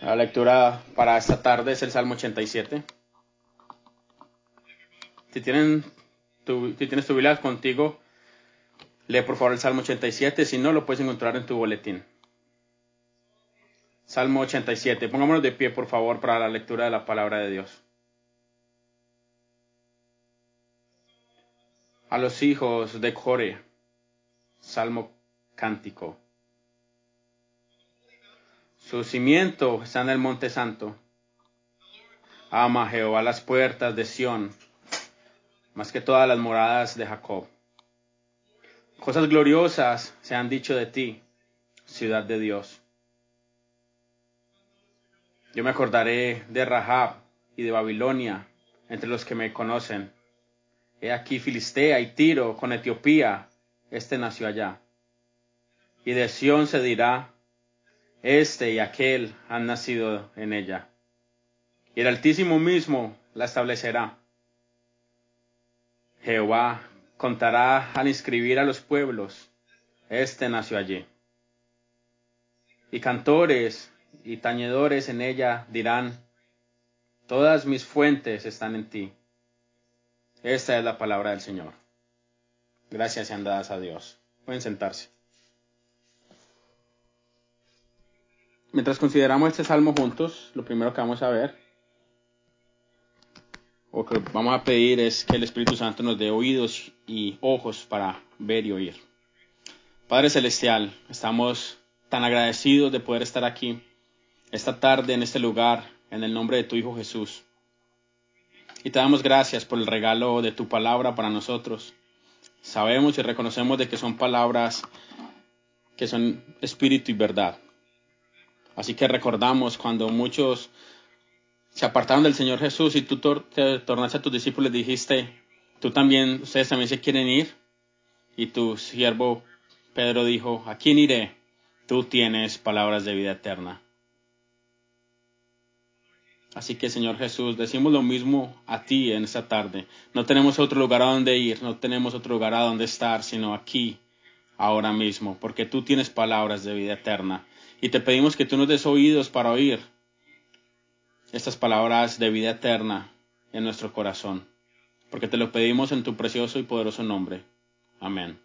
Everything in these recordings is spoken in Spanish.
La lectura para esta tarde es el Salmo 87. Si, tienen tu, si tienes tu Biblia contigo, lee por favor el Salmo 87. Si no, lo puedes encontrar en tu boletín. Salmo 87. Pongámonos de pie, por favor, para la lectura de la palabra de Dios. A los hijos de Core. Salmo cántico. Su cimiento está en el monte santo. Ama Jehová las puertas de Sión, más que todas las moradas de Jacob. Cosas gloriosas se han dicho de ti, ciudad de Dios. Yo me acordaré de Rahab y de Babilonia entre los que me conocen. He aquí Filistea y Tiro con Etiopía, este nació allá. Y de Sión se dirá, este y aquel han nacido en ella. Y el Altísimo mismo la establecerá. Jehová contará al inscribir a los pueblos, este nació allí. Y cantores y tañedores en ella dirán, todas mis fuentes están en ti. Esta es la palabra del Señor. Gracias y andadas a Dios. Pueden sentarse. Mientras consideramos este salmo juntos, lo primero que vamos a ver, o que vamos a pedir es que el Espíritu Santo nos dé oídos y ojos para ver y oír. Padre Celestial, estamos tan agradecidos de poder estar aquí esta tarde en este lugar, en el nombre de tu Hijo Jesús. Y te damos gracias por el regalo de tu palabra para nosotros. Sabemos y reconocemos de que son palabras que son espíritu y verdad. Así que recordamos cuando muchos se apartaron del Señor Jesús y tú te tornaste a tus discípulos y dijiste, tú también, ustedes también se quieren ir. Y tu siervo Pedro dijo, ¿a quién iré? Tú tienes palabras de vida eterna. Así que Señor Jesús, decimos lo mismo a ti en esta tarde. No tenemos otro lugar a donde ir, no tenemos otro lugar a donde estar, sino aquí, ahora mismo, porque tú tienes palabras de vida eterna y te pedimos que tú nos des oídos para oír estas palabras de vida eterna en nuestro corazón, porque te lo pedimos en tu precioso y poderoso nombre. Amén.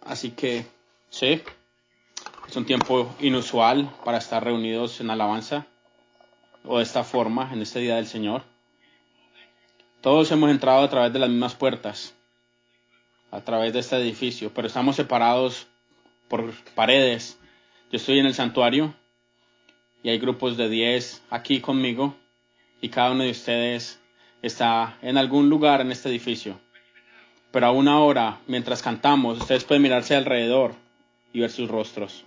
Así que, sí, es un tiempo inusual para estar reunidos en alabanza o de esta forma en este día del Señor. Todos hemos entrado a través de las mismas puertas a través de este edificio, pero estamos separados por paredes. Yo estoy en el santuario y hay grupos de 10 aquí conmigo y cada uno de ustedes está en algún lugar en este edificio. Pero aún ahora, mientras cantamos, ustedes pueden mirarse alrededor y ver sus rostros.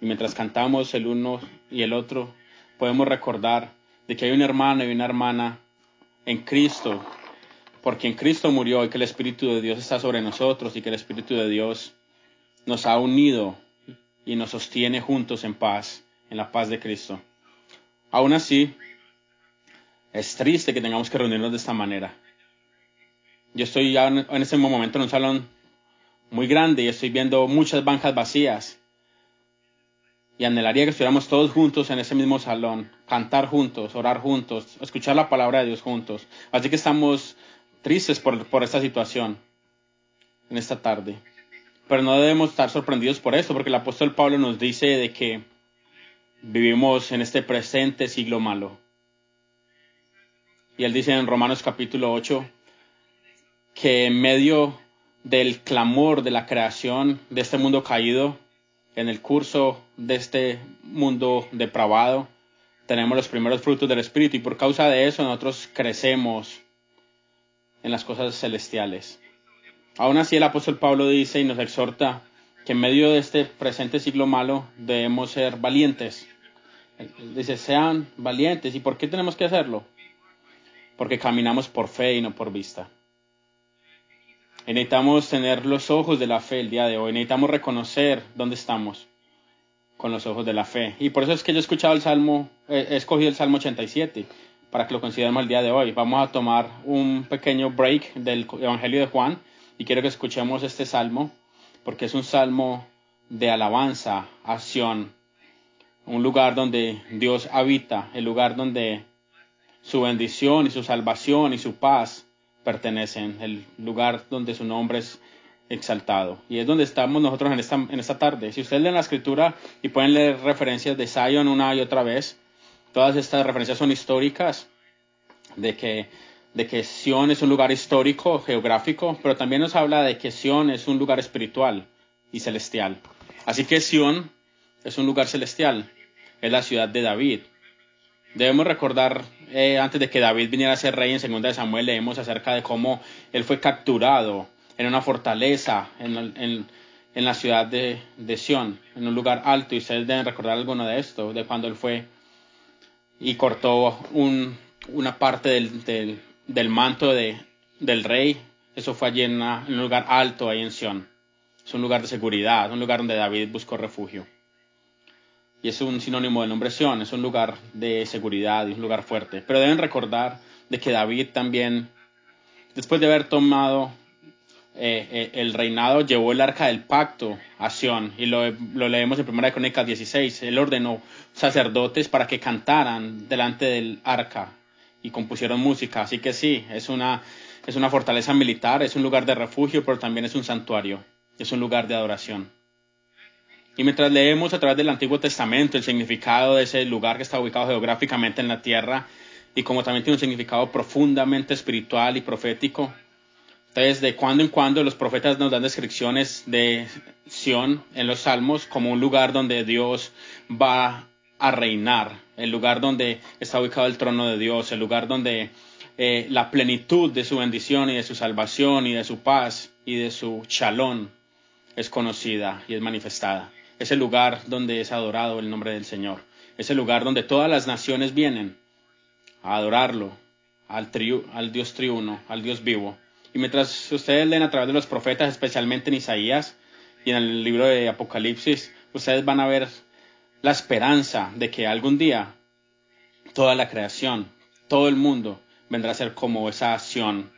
Y mientras cantamos el uno y el otro, podemos recordar de que hay un hermano y una hermana en Cristo porque en Cristo murió y que el Espíritu de Dios está sobre nosotros y que el Espíritu de Dios nos ha unido y nos sostiene juntos en paz, en la paz de Cristo. Aún así, es triste que tengamos que reunirnos de esta manera. Yo estoy ya en este momento en un salón muy grande y estoy viendo muchas bancas vacías. Y anhelaría que estuviéramos todos juntos en ese mismo salón, cantar juntos, orar juntos, escuchar la palabra de Dios juntos. Así que estamos tristes por, esta situación en esta tarde. Pero no debemos estar sorprendidos por esto, porque el apóstol Pablo nos dice de que vivimos en este presente siglo malo. Y él dice en Romanos capítulo 8 que en medio del clamor de la creación de este mundo caído, en el curso de este mundo depravado, tenemos los primeros frutos del Espíritu y por causa de eso nosotros crecemos en las cosas celestiales. Aún así el apóstol Pablo dice y nos exhorta que en medio de este presente siglo malo debemos ser valientes. Dice, sean valientes. ¿Y por qué tenemos que hacerlo? Porque caminamos por fe y no por vista. Y necesitamos tener los ojos de la fe el día de hoy. Necesitamos reconocer dónde estamos con los ojos de la fe. Y por eso es que yo he escuchado el Salmo, he escogido el Salmo 87 para que lo consideremos el día de hoy. Vamos a tomar un pequeño break del Evangelio de Juan y quiero que escuchemos este salmo porque es un salmo de alabanza a Sión, un lugar donde Dios habita, el lugar donde su bendición y su salvación y su paz pertenecen, el lugar donde su nombre es exaltado. Y es donde estamos nosotros en esta, en esta tarde. Si ustedes leen la escritura y pueden leer referencias de Zion una y otra vez, todas estas referencias son históricas, de que, de que Sion es un lugar histórico, geográfico, pero también nos habla de que Sion es un lugar espiritual y celestial. Así que Sion es un lugar celestial, es la ciudad de David. Debemos recordar, eh, antes de que David viniera a ser rey en 2 de Samuel, leemos acerca de cómo él fue capturado en una fortaleza en, la ciudad de, de Sion, en un lugar alto, y ustedes deben recordar alguno de esto, de cuando él fue y cortó un, una parte del, del, manto de, del rey. Eso fue allí en, un lugar alto, ahí en Sion. Es un lugar de seguridad, un lugar donde David buscó refugio. Y es un sinónimo del nombre Sion, es un lugar de seguridad y un lugar fuerte. Pero deben recordar de que David también, después de haber tomado eh, eh, el reinado llevó el arca del pacto a Sion y lo, leemos en 1 Crónicas 16. Él ordenó sacerdotes para que cantaran delante del arca y compusieron música. Así que sí, es una, es una fortaleza militar, es un lugar de refugio, pero también es un santuario, es un lugar de adoración. Y mientras leemos a través del Antiguo Testamento el significado de ese lugar que está ubicado geográficamente en la tierra y como también tiene un significado profundamente espiritual y profético, entonces, de cuando en cuando los profetas nos dan descripciones de Sión en los Salmos como un lugar donde Dios va a reinar, el lugar donde está ubicado el trono de Dios, el lugar donde eh, la plenitud de su bendición y de su salvación y de su paz y de su shalom es conocida y es manifestada. Es el lugar donde es adorado el nombre del Señor. Es el lugar donde todas las naciones vienen a adorarlo, al, al Dios triuno, al Dios vivo. Y mientras ustedes leen a través de los profetas, especialmente en Isaías y en el libro de Apocalipsis, ustedes van a ver la esperanza de que algún día toda la creación, todo el mundo vendrá a ser como esa acción,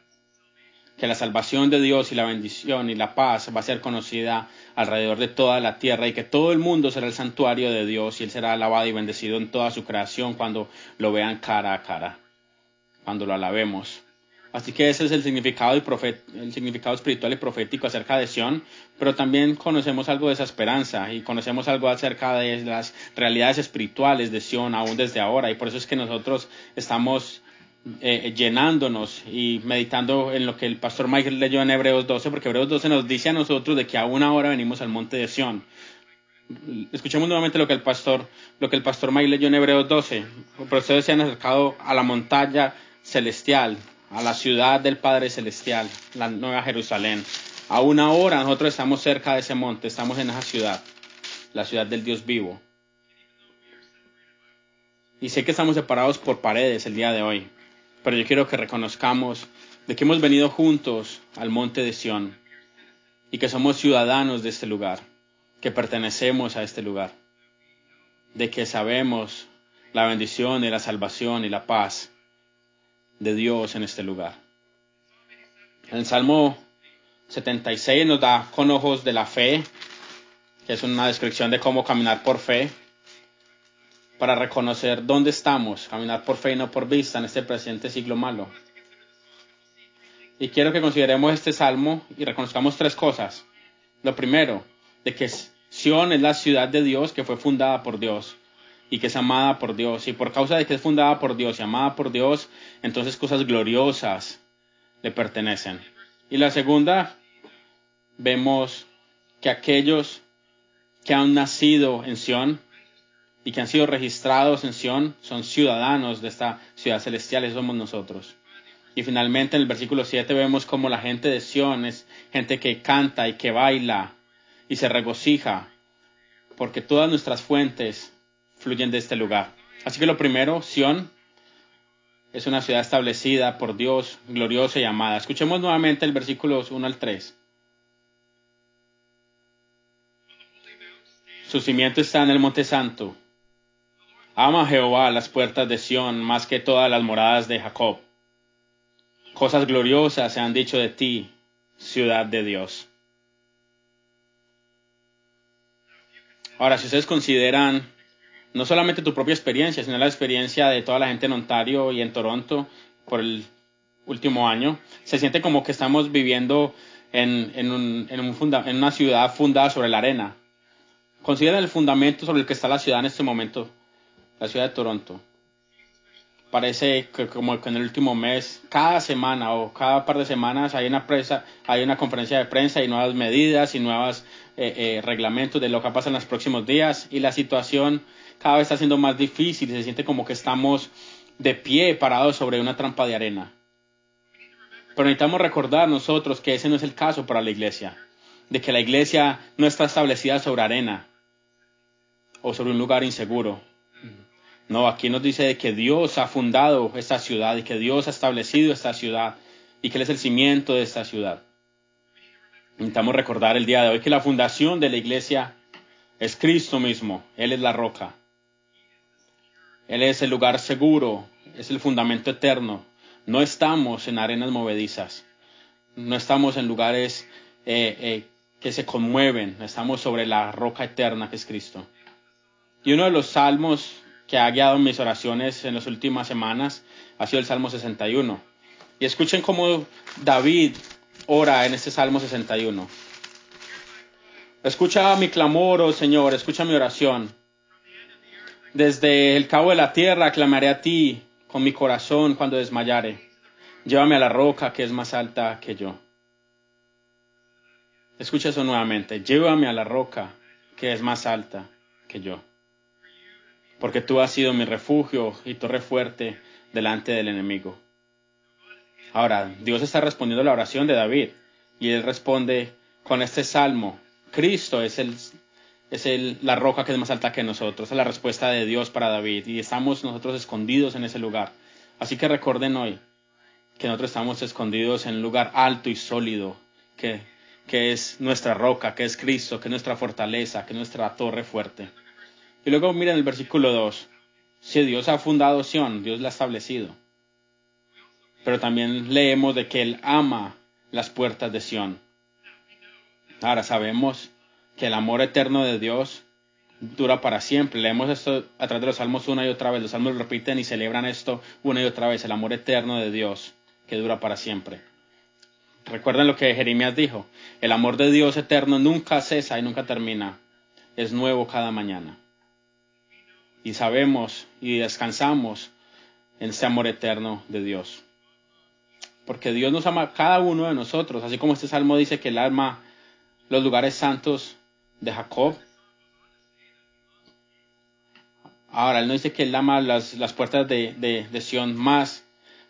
que la salvación de Dios y la bendición y la paz va a ser conocida alrededor de toda la tierra y que todo el mundo será el santuario de Dios y Él será alabado y bendecido en toda su creación cuando lo vean cara a cara, cuando lo alabemos. Así que ese es el significado, el significado espiritual y profético acerca de Sion, pero también conocemos algo de esa esperanza y conocemos algo acerca de las realidades espirituales de Sion aún desde ahora y por eso es que nosotros estamos eh, llenándonos y meditando en lo que el pastor Michael leyó en Hebreos 12, porque Hebreos 12 nos dice a nosotros de que aún ahora venimos al monte de Sion. Escuchemos nuevamente lo que el pastor, lo que el pastor Michael leyó en Hebreos 12. Pero ustedes se han acercado a la montaña celestial, a la ciudad del Padre Celestial, la Nueva Jerusalén. Aún ahora nosotros estamos cerca de ese monte, estamos en esa ciudad, la ciudad del Dios vivo. Y sé que estamos separados por paredes el día de hoy, pero yo quiero que reconozcamos de que hemos venido juntos al monte de Sión y que somos ciudadanos de este lugar, que pertenecemos a este lugar, de que sabemos la bendición y la salvación y la paz de Dios en este lugar. El Salmo 76 nos da con ojos de la fe, que es una descripción de cómo caminar por fe, para reconocer dónde estamos, caminar por fe y no por vista en este presente siglo malo. Y quiero que consideremos este salmo y reconozcamos tres cosas. Lo primero, de que Sion es la ciudad de Dios que fue fundada por Dios y que es amada por Dios. Y por causa de que es fundada por Dios y amada por Dios, entonces cosas gloriosas le pertenecen. Y la segunda, vemos que aquellos que han nacido en Sión y que han sido registrados en Sión son ciudadanos de esta ciudad celestial, y somos nosotros. Y finalmente en el versículo 7 vemos como la gente de Sión es gente que canta y que baila y se regocija, porque todas nuestras fuentes fluyen de este lugar. Así que lo primero, Sión es una ciudad establecida por Dios, gloriosa y amada. Escuchemos nuevamente el versículos 1 al 3. Su cimiento está en el monte santo. Ama Jehová las puertas de Sión más que todas las moradas de Jacob. Cosas gloriosas se han dicho de ti, ciudad de Dios. Ahora, si ustedes consideran no solamente tu propia experiencia, sino la experiencia de toda la gente en Ontario y en Toronto por el último año, se siente como que estamos viviendo en, en, un, en, un en una ciudad fundada sobre la arena. Consideren el fundamento sobre el que está la ciudad en este momento, la ciudad de Toronto. Parece que como que en el último mes, cada semana o cada par de semanas hay una, presa, hay una conferencia de prensa y nuevas medidas y nuevos eh, eh, reglamentos de lo que pasa en los próximos días y la situación cada vez está siendo más difícil y se siente como que estamos de pie parados sobre una trampa de arena. Pero necesitamos recordar nosotros que ese no es el caso para la iglesia, de que la iglesia no está establecida sobre arena o sobre un lugar inseguro. No, aquí nos dice que Dios ha fundado esta ciudad y que Dios ha establecido esta ciudad y que Él es el cimiento de esta ciudad. Necesitamos recordar el día de hoy que la fundación de la iglesia es Cristo mismo, Él es la roca. Él es el lugar seguro, es el fundamento eterno, no estamos en arenas movedizas, no estamos en lugares eh, eh, que se conmueven, estamos sobre la roca eterna que es Cristo. Y uno de los salmos que ha guiado mis oraciones en las últimas semanas ha sido el Salmo 61. Y escuchen cómo David ora en este Salmo 61. Escucha mi clamor, oh Señor, escucha mi oración. Desde el cabo de la tierra clamaré a ti, con mi corazón cuando desmayare. Llévame a la roca que es más alta que yo. Escucha eso nuevamente. Llévame a la roca que es más alta que yo. Porque tú has sido mi refugio y torre fuerte delante del enemigo. Ahora, Dios está respondiendo a la oración de David y él responde con este salmo. Cristo es el es el, la roca que es más alta que nosotros, es la respuesta de Dios para David y estamos nosotros escondidos en ese lugar. Así que recuerden hoy que nosotros estamos escondidos en un lugar alto y sólido, que, que es nuestra roca, que es Cristo, que es nuestra fortaleza, que es nuestra torre fuerte. Y luego miren el versículo 2. Si Dios ha fundado Sión, Dios la ha establecido. Pero también leemos de que Él ama las puertas de Sión. Ahora sabemos que el amor eterno de Dios dura para siempre. Leemos esto a través de los salmos una y otra vez. Los salmos repiten y celebran esto una y otra vez. El amor eterno de Dios que dura para siempre. Recuerden lo que Jeremías dijo. El amor de Dios eterno nunca cesa y nunca termina. Es nuevo cada mañana. Y sabemos y descansamos en ese amor eterno de Dios. Porque Dios nos ama cada uno de nosotros. Así como este salmo dice que el alma, los lugares santos de Jacob. Ahora, él no dice que él ama las, las puertas de, de, de Sion más,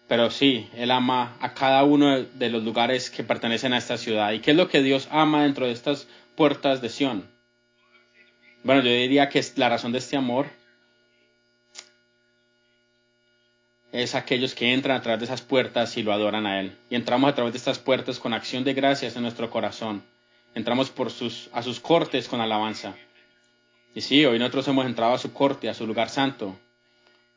pero sí, él ama a cada uno de los lugares que pertenecen a esta ciudad. ¿Y qué es lo que Dios ama dentro de estas puertas de Sion? Bueno, yo diría que la razón de este amor es aquellos que entran a través de esas puertas y lo adoran a Él. Y entramos a través de estas puertas con acción de gracias en nuestro corazón entramos por sus, a sus cortes con alabanza. Y sí, hoy nosotros hemos entrado a su corte, a su lugar santo,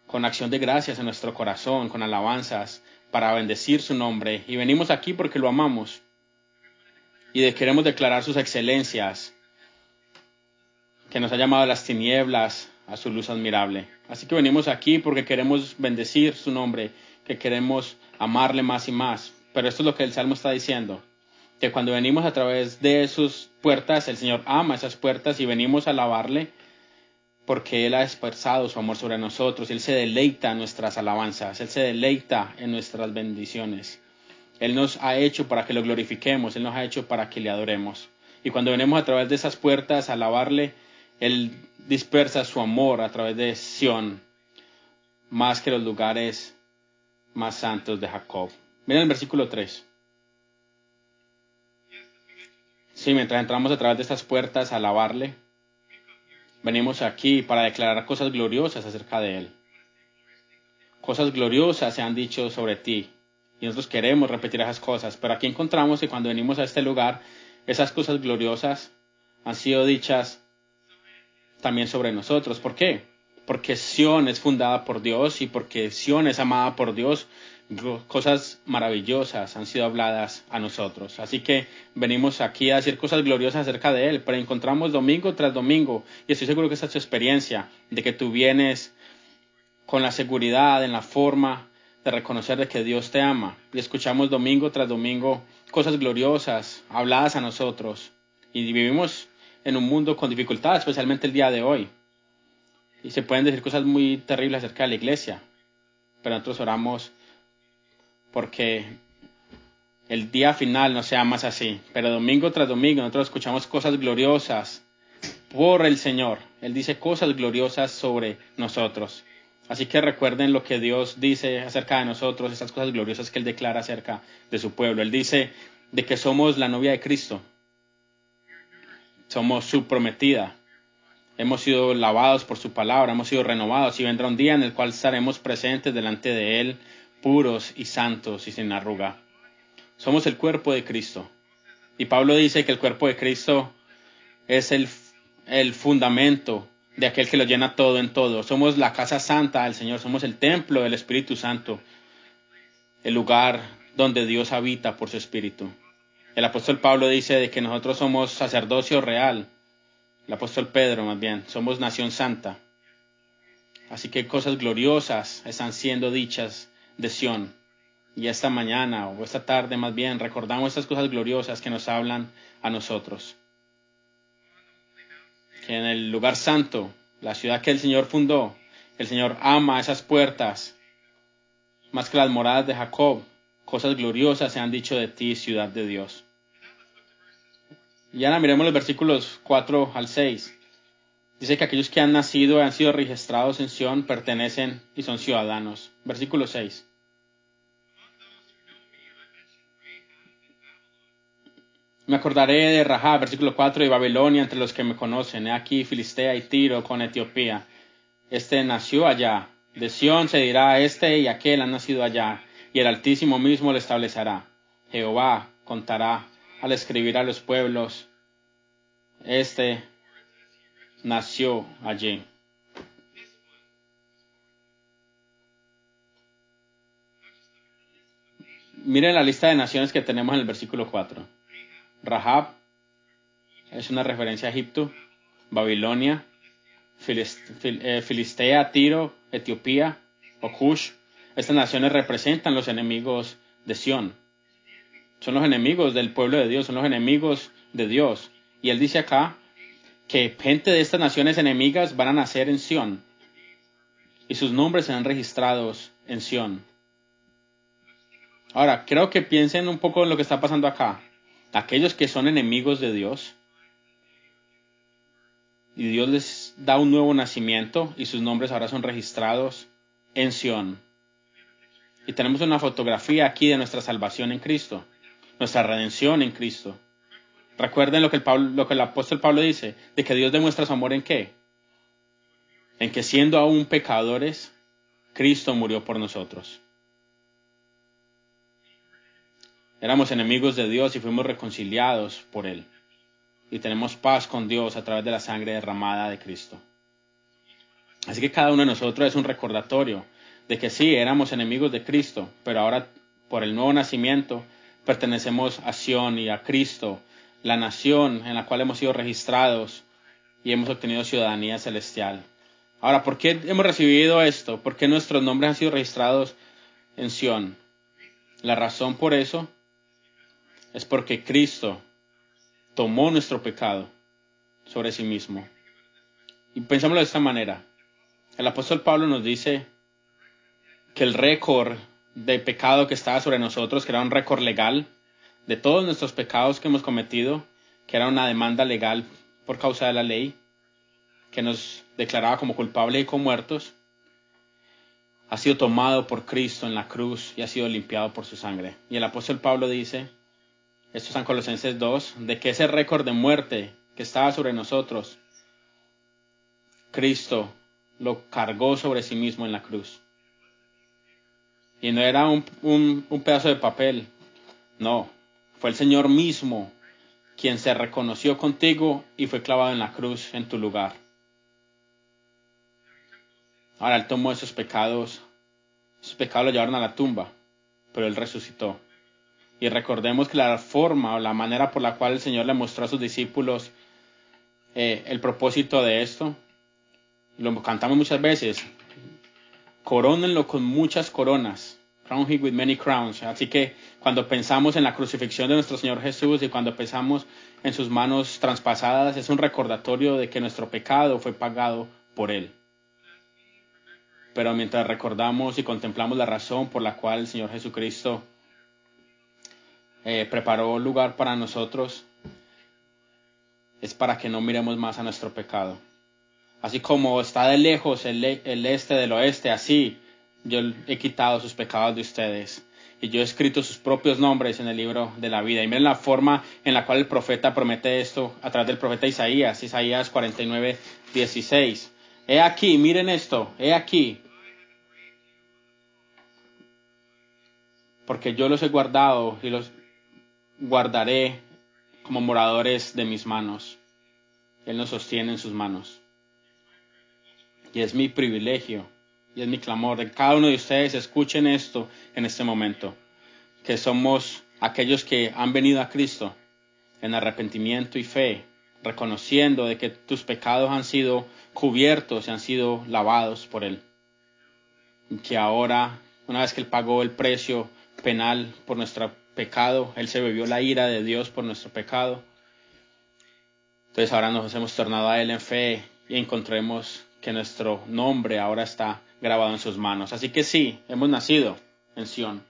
con acción de gracias en nuestro corazón, con alabanzas, para bendecir su nombre. Y venimos aquí porque lo amamos. Y queremos declarar sus excelencias, que nos ha llamado a las tinieblas, a su luz admirable. Así que venimos aquí porque queremos bendecir su nombre, que queremos amarle más y más. Pero esto es lo que el Salmo está diciendo que cuando venimos a través de sus puertas, el Señor ama esas puertas y venimos a alabarle porque Él ha dispersado su amor sobre nosotros, Él se deleita en nuestras alabanzas, Él se deleita en nuestras bendiciones. Él nos ha hecho para que lo glorifiquemos, Él nos ha hecho para que le adoremos. Y cuando venimos a través de esas puertas a alabarle, Él dispersa su amor a través de Sión, más que los lugares más santos de Jacob. Miren el versículo 3. Sí, mientras entramos a través de estas puertas a alabarle, venimos aquí para declarar cosas gloriosas acerca de Él. Cosas gloriosas se han dicho sobre ti y nosotros queremos repetir esas cosas, pero aquí encontramos que cuando venimos a este lugar, esas cosas gloriosas han sido dichas también sobre nosotros. ¿Por qué? Porque Sión es fundada por Dios y porque Sión es amada por Dios, cosas maravillosas han sido habladas a nosotros. Así que venimos aquí a decir cosas gloriosas acerca de Él, pero encontramos domingo tras domingo, y estoy seguro que esta es tu experiencia, de que tú vienes con la seguridad, en la forma de reconocer de que Dios te ama, y escuchamos domingo tras domingo cosas gloriosas habladas a nosotros, y vivimos en un mundo con dificultades, especialmente el día de hoy. Y se pueden decir cosas muy terribles acerca de la iglesia, pero nosotros oramos porque el día final no sea más así. Pero domingo tras domingo nosotros escuchamos cosas gloriosas por el Señor. Él dice cosas gloriosas sobre nosotros. Así que recuerden lo que Dios dice acerca de nosotros, esas cosas gloriosas que Él declara acerca de su pueblo. Él dice de que somos la novia de Cristo. Somos su prometida. Hemos sido lavados por su palabra, hemos sido renovados y vendrá un día en el cual estaremos presentes delante de Él puros y santos y sin arruga. Somos el cuerpo de Cristo. Y Pablo dice que el cuerpo de Cristo es el, el fundamento de aquel que lo llena todo en todo. Somos la casa santa del Señor, somos el templo del Espíritu Santo, el lugar donde Dios habita por su Espíritu. El apóstol Pablo dice de que nosotros somos sacerdocio real. El apóstol Pedro más bien, somos nación santa. Así que cosas gloriosas están siendo dichas de Sión. Y esta mañana o esta tarde más bien recordamos estas cosas gloriosas que nos hablan a nosotros. Que en el lugar santo, la ciudad que el Señor fundó, el Señor ama esas puertas más que las moradas de Jacob. Cosas gloriosas se han dicho de ti, ciudad de Dios. Y ahora miremos los versículos 4 al 6. Dice que aquellos que han nacido y han sido registrados en Sión pertenecen y son ciudadanos. Versículo 6. Me acordaré de Rahab, versículo 4, y Babilonia entre los que me conocen. He aquí Filistea y Tiro con Etiopía. Este nació allá. De Sión se dirá, este y aquel han nacido allá, y el Altísimo mismo le establecerá. Jehová contará al escribir a los pueblos, este nació allí. Miren la lista de naciones que tenemos en el versículo 4. Rahab es una referencia a Egipto, Babilonia, eh, Filistea, Tiro, Etiopía, Okush. Estas naciones representan los enemigos de Sión. Son los enemigos del pueblo de Dios, son los enemigos de Dios. Y él dice acá que gente de estas naciones enemigas van a nacer en Sión y sus nombres serán registrados en Sión. Ahora, creo que piensen un poco en lo que está pasando acá. Aquellos que son enemigos de Dios, y Dios les da un nuevo nacimiento y sus nombres ahora son registrados en Sión. Y tenemos una fotografía aquí de nuestra salvación en Cristo, nuestra redención en Cristo. Recuerden lo que, el apóstol Pablo dice, de que Dios demuestra su amor en qué? En que siendo aún pecadores, Cristo murió por nosotros. Éramos enemigos de Dios y fuimos reconciliados por Él. Y tenemos paz con Dios a través de la sangre derramada de Cristo. Así que cada uno de nosotros es un recordatorio de que sí, éramos enemigos de Cristo, pero ahora por el nuevo nacimiento pertenecemos a Sion y a Cristo la nación en la cual hemos sido registrados y hemos obtenido ciudadanía celestial. Ahora, ¿por qué hemos recibido esto? ¿Por qué nuestros nombres han sido registrados en Sión? La razón por eso es porque Cristo tomó nuestro pecado sobre sí mismo. Y pensámoslo de esta manera. El apóstol Pablo nos dice que el récord de pecado que estaba sobre nosotros, que era un récord legal, de todos nuestros pecados que hemos cometido, que era una demanda legal por causa de la ley, que nos declaraba como culpables y como muertos, ha sido tomado por Cristo en la cruz y ha sido limpiado por su sangre. Y el apóstol Pablo dice, esto es en Colosenses 2, de que ese récord de muerte que estaba sobre nosotros, Cristo lo cargó sobre sí mismo en la cruz. Y no era un, un pedazo de papel, no, fue el Señor mismo quien se reconoció contigo y fue clavado en la cruz en tu lugar. Ahora Él tomó esos pecados, esos pecados lo llevaron a la tumba, pero Él resucitó. Y recordemos que la forma o la manera por la cual el Señor le mostró a sus discípulos eh, el propósito de esto, lo cantamos muchas veces, corónenlo con muchas coronas, crown him with many crowns. Así que cuando pensamos en la crucifixión de nuestro Señor Jesús y cuando pensamos en sus manos traspasadas, es un recordatorio de que nuestro pecado fue pagado por Él. Pero mientras recordamos y contemplamos la razón por la cual el Señor Jesucristo eh, preparó lugar para nosotros, es para que no miremos más a nuestro pecado. Así como está de lejos el, el este del oeste, así yo he quitado sus pecados de ustedes. Y yo he escrito sus propios nombres en el libro de la vida. Y miren la forma en la cual el profeta promete esto a través del profeta Isaías, Isaías 49, 16. He aquí, miren esto, he aquí. Porque yo los he guardado y los guardaré como moradores de mis manos. Él nos sostiene en sus manos. Y es mi privilegio y es mi clamor de cada uno de ustedes, escuchen esto en este momento, que somos aquellos que han venido a Cristo en arrepentimiento y fe, reconociendo de que tus pecados han sido cubiertos y han sido lavados por Él. Que ahora, una vez que Él pagó el precio penal por nuestro pecado, Él se bebió la ira de Dios por nuestro pecado. Entonces ahora nos hemos tornado a Él en fe y encontremos que nuestro nombre ahora está grabado en sus manos. Así que sí, hemos nacido en Sión.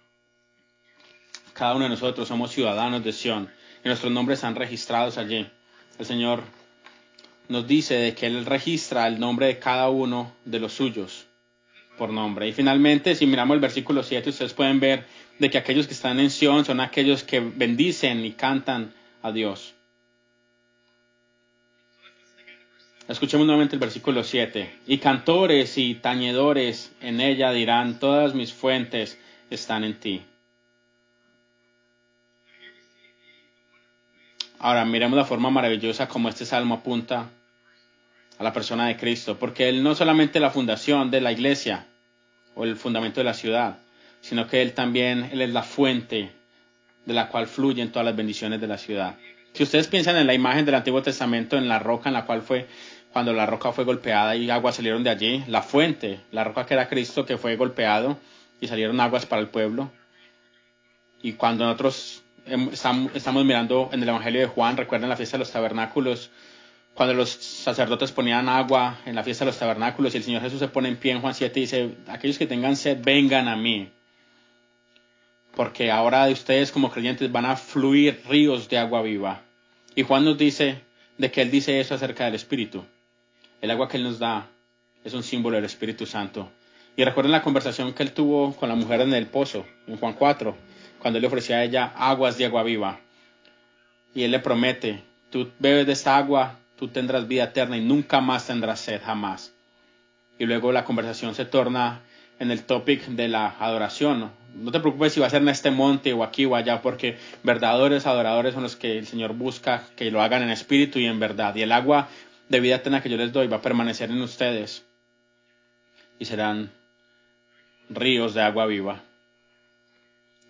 Cada uno de nosotros somos ciudadanos de Sión y nuestros nombres están registrados allí. El Señor nos dice de que Él registra el nombre de cada uno de los suyos por nombre. Y finalmente, si miramos el versículo 7, ustedes pueden ver de que aquellos que están en Sión son aquellos que bendicen y cantan a Dios. Escuchemos nuevamente el versículo 7. Y cantores y tañedores en ella dirán, todas mis fuentes están en ti. Ahora miremos la forma maravillosa como este salmo apunta a la persona de Cristo, porque Él no solamente la fundación de la iglesia o el fundamento de la ciudad, sino que Él también Él es la fuente de la cual fluyen todas las bendiciones de la ciudad. Si ustedes piensan en la imagen del Antiguo Testamento, en la roca en la cual fue cuando la roca fue golpeada y aguas salieron de allí, la fuente, la roca que era Cristo que fue golpeado y salieron aguas para el pueblo. Y cuando nosotros estamos mirando en el Evangelio de Juan, recuerden la fiesta de los tabernáculos, cuando los sacerdotes ponían agua en la fiesta de los tabernáculos y el Señor Jesús se pone en pie en Juan 7 y dice, aquellos que tengan sed, vengan a mí. Porque ahora de ustedes como creyentes van a fluir ríos de agua viva. Y Juan nos dice de que Él dice eso acerca del Espíritu. El agua que Él nos da es un símbolo del Espíritu Santo. Y recuerden la conversación que Él tuvo con la mujer en el pozo, en Juan 4, cuando Él le ofrecía a ella aguas de agua viva. Y Él le promete, tú bebes de esta agua, tú tendrás vida eterna y nunca más tendrás sed, jamás. Y luego la conversación se torna en el topic de la adoración. No te preocupes si va a ser en este monte o aquí o allá, porque verdaderos adoradores son los que el Señor busca que lo hagan en espíritu y en verdad. Y el agua de vida eterna que yo les doy va a permanecer en ustedes y serán ríos de agua viva.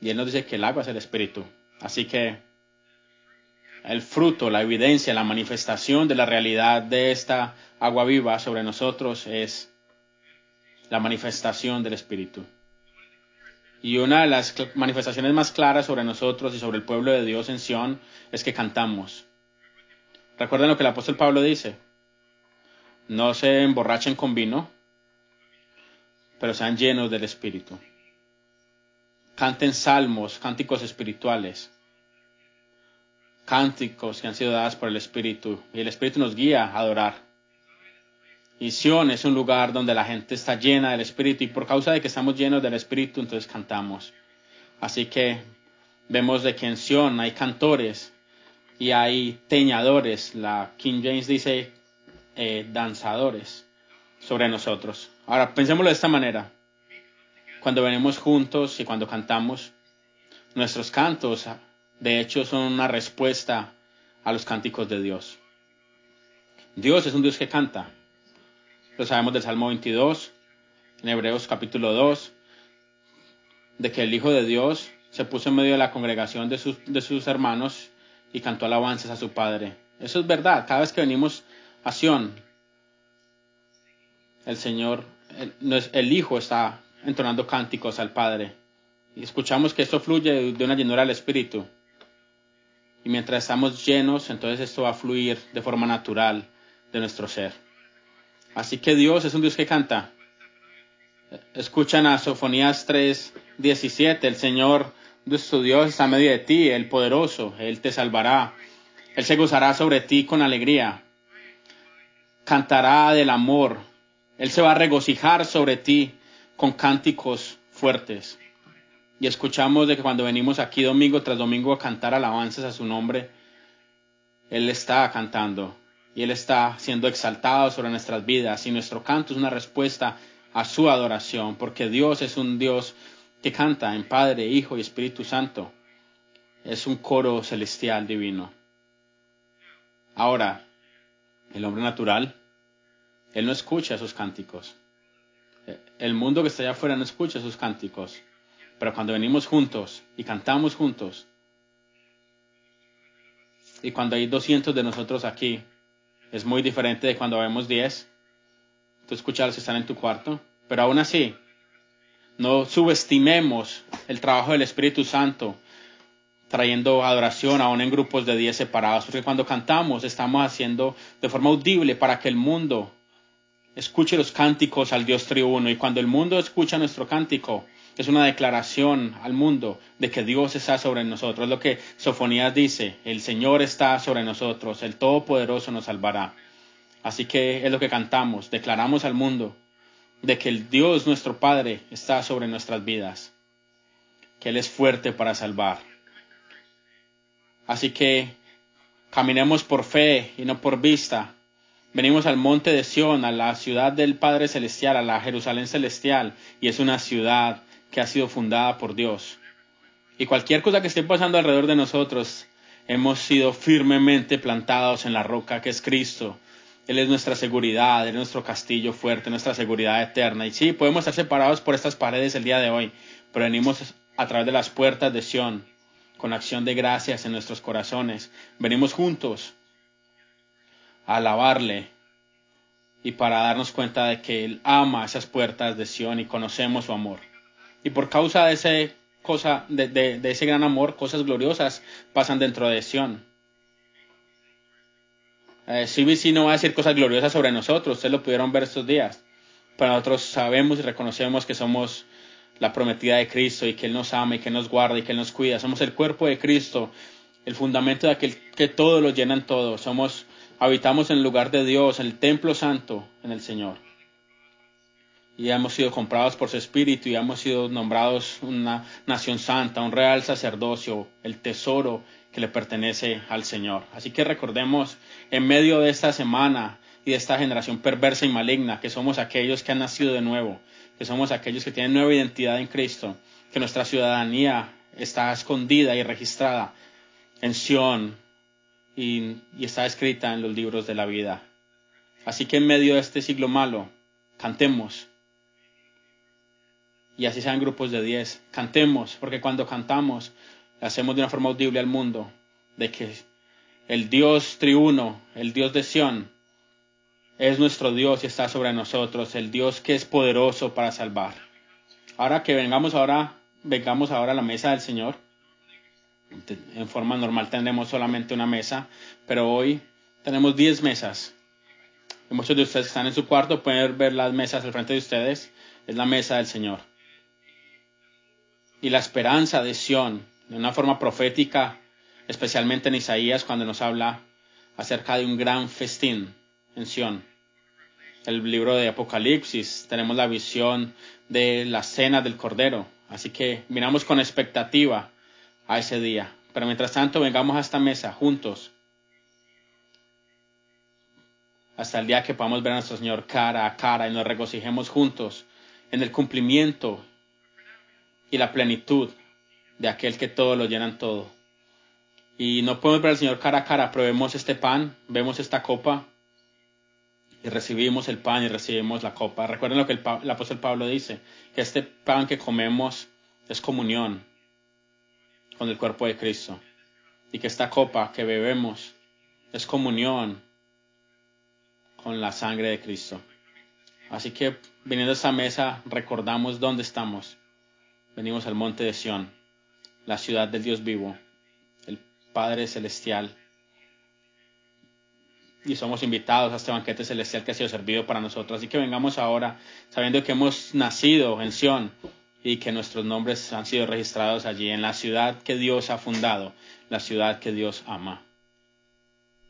Y Él nos dice que el agua es el Espíritu. Así que el fruto, la evidencia, la manifestación de la realidad de esta agua viva sobre nosotros es la manifestación del Espíritu. Y una de las manifestaciones más claras sobre nosotros y sobre el pueblo de Dios en Sion es que cantamos. Recuerden lo que el apóstol Pablo dice no se emborrachen con vino, pero sean llenos del Espíritu. Canten salmos, cánticos espirituales, cánticos que han sido dados por el Espíritu, y el Espíritu nos guía a adorar. Y Sion es un lugar donde la gente está llena del Espíritu, y por causa de que estamos llenos del Espíritu, entonces cantamos. Así que vemos de que en Sion hay cantores y hay teñadores. La King James dice eh, danzadores sobre nosotros. Ahora, pensémoslo de esta manera. Cuando venimos juntos y cuando cantamos, nuestros cantos, de hecho, son una respuesta a los cánticos de Dios. Dios es un Dios que canta. Lo sabemos del Salmo 22, en Hebreos capítulo 2. de que el Hijo de Dios se puso en medio de la congregación de sus, de sus hermanos y cantó alabanzas a su Padre. Eso es verdad. Cada vez que venimos a el Señor, el, el Hijo está entonando cánticos al Padre. Y escuchamos que esto fluye de una llenura al Espíritu. Y mientras estamos llenos, entonces esto va a fluir de forma natural de nuestro ser. Así que Dios es un Dios que canta. Escuchan a Sofonías 3, 17. El Señor, nuestro Dios, está en medio de ti, el poderoso. Él te salvará. Él se gozará sobre ti con alegría. Cantará del amor. Él se va a regocijar sobre ti con cánticos fuertes. Y escuchamos de que cuando venimos aquí domingo tras domingo a cantar alabanzas a su nombre, Él está cantando y Él está siendo exaltado sobre nuestras vidas y nuestro canto es una respuesta a su adoración, porque Dios es un Dios que canta en Padre, Hijo y Espíritu Santo. Es un coro celestial divino. Ahora, el hombre natural, él no escucha esos cánticos. El mundo que está allá afuera no escucha esos cánticos. Pero cuando venimos juntos y cantamos juntos, y cuando hay 200 de nosotros aquí, es muy diferente de cuando vemos 10. Tú escuchas a están en tu cuarto, pero aún así, no subestimemos el trabajo del Espíritu Santo trayendo adoración aún en grupos de 10 separados, porque cuando cantamos estamos haciendo de forma audible para que el mundo escuche los cánticos al Dios triuno y cuando el mundo escucha nuestro cántico, es una declaración al mundo de que Dios está sobre nosotros. Es lo que Sofonías dice, el Señor está sobre nosotros, el Todopoderoso nos salvará. Así que es lo que cantamos, declaramos al mundo de que el Dios nuestro Padre está sobre nuestras vidas, que Él es fuerte para salvar. Así que caminemos por fe y no por vista. Venimos al monte de Sión, a la ciudad del Padre Celestial, a la Jerusalén Celestial, y es una ciudad que ha sido fundada por Dios. Y cualquier cosa que esté pasando alrededor de nosotros, hemos sido firmemente plantados en la roca que es Cristo. Él es nuestra seguridad, Él es nuestro castillo fuerte, nuestra seguridad eterna. Y sí, podemos estar separados por estas paredes el día de hoy, pero venimos a través de las puertas de Sión, con acción de gracias en nuestros corazones. Venimos juntos alabarle y para darnos cuenta de que Él ama esas puertas de Sión y conocemos su amor. Y por causa de ese, cosa, de, ese gran amor, cosas gloriosas pasan dentro de Sion. Eh, CBC no va a decir cosas gloriosas sobre nosotros, ustedes lo pudieron ver estos días. Pero nosotros sabemos y reconocemos que somos la prometida de Cristo y que Él nos ama y que nos guarda y que nos cuida. Somos el cuerpo de Cristo, el fundamento de aquel que todo lo llenan todo. Somos, habitamos en el lugar de Dios, en el templo santo, en el Señor y hemos sido comprados por su espíritu y hemos sido nombrados una nación santa, un real sacerdocio, el tesoro que le pertenece al Señor. Así que recordemos en medio de esta semana y de esta generación perversa y maligna que somos aquellos que han nacido de nuevo, que somos aquellos que tienen nueva identidad en Cristo, que nuestra ciudadanía está escondida y registrada en Sión y, está escrita en los libros de la vida. Así que en medio de este siglo malo, cantemos y así sean grupos de 10. Cantemos, porque cuando cantamos, hacemos de una forma audible al mundo de que el Dios triuno, el Dios de Sión, es nuestro Dios y está sobre nosotros, el Dios que es poderoso para salvar. Ahora que vengamos ahora, vengamos ahora a la mesa del Señor. En forma normal tendremos solamente una mesa, pero hoy tenemos 10 mesas. muchos de ustedes están en su cuarto, pueden ver las mesas al frente de ustedes. Es la mesa del Señor y la esperanza de Sión, de una forma profética, especialmente en Isaías cuando nos habla acerca de un gran festín en Sión. El libro de Apocalipsis tenemos la visión de la cena del Cordero, así que miramos con expectativa a ese día. Pero mientras tanto, vengamos a esta mesa juntos hasta el día que podamos ver a nuestro Señor cara a cara y nos regocijemos juntos en el cumplimiento y la plenitud de aquel que todo lo llenan todo. Y no podemos ver al Señor cara a cara, pero vemos este pan, vemos esta copa y recibimos el pan y recibimos la copa. Recuerden lo que el, apóstol Pablo dice, que este pan que comemos es comunión con el cuerpo de Cristo. Y que esta copa que bebemos es comunión con la sangre de Cristo. Así que viniendo a esta mesa recordamos dónde estamos. Venimos al monte de Sión, la ciudad del Dios vivo, el Padre celestial. Y somos invitados a este banquete celestial que ha sido servido para nosotros. Así que vengamos ahora sabiendo que hemos nacido en Sión y que nuestros nombres han sido registrados allí en la ciudad que Dios ha fundado, la ciudad que Dios ama.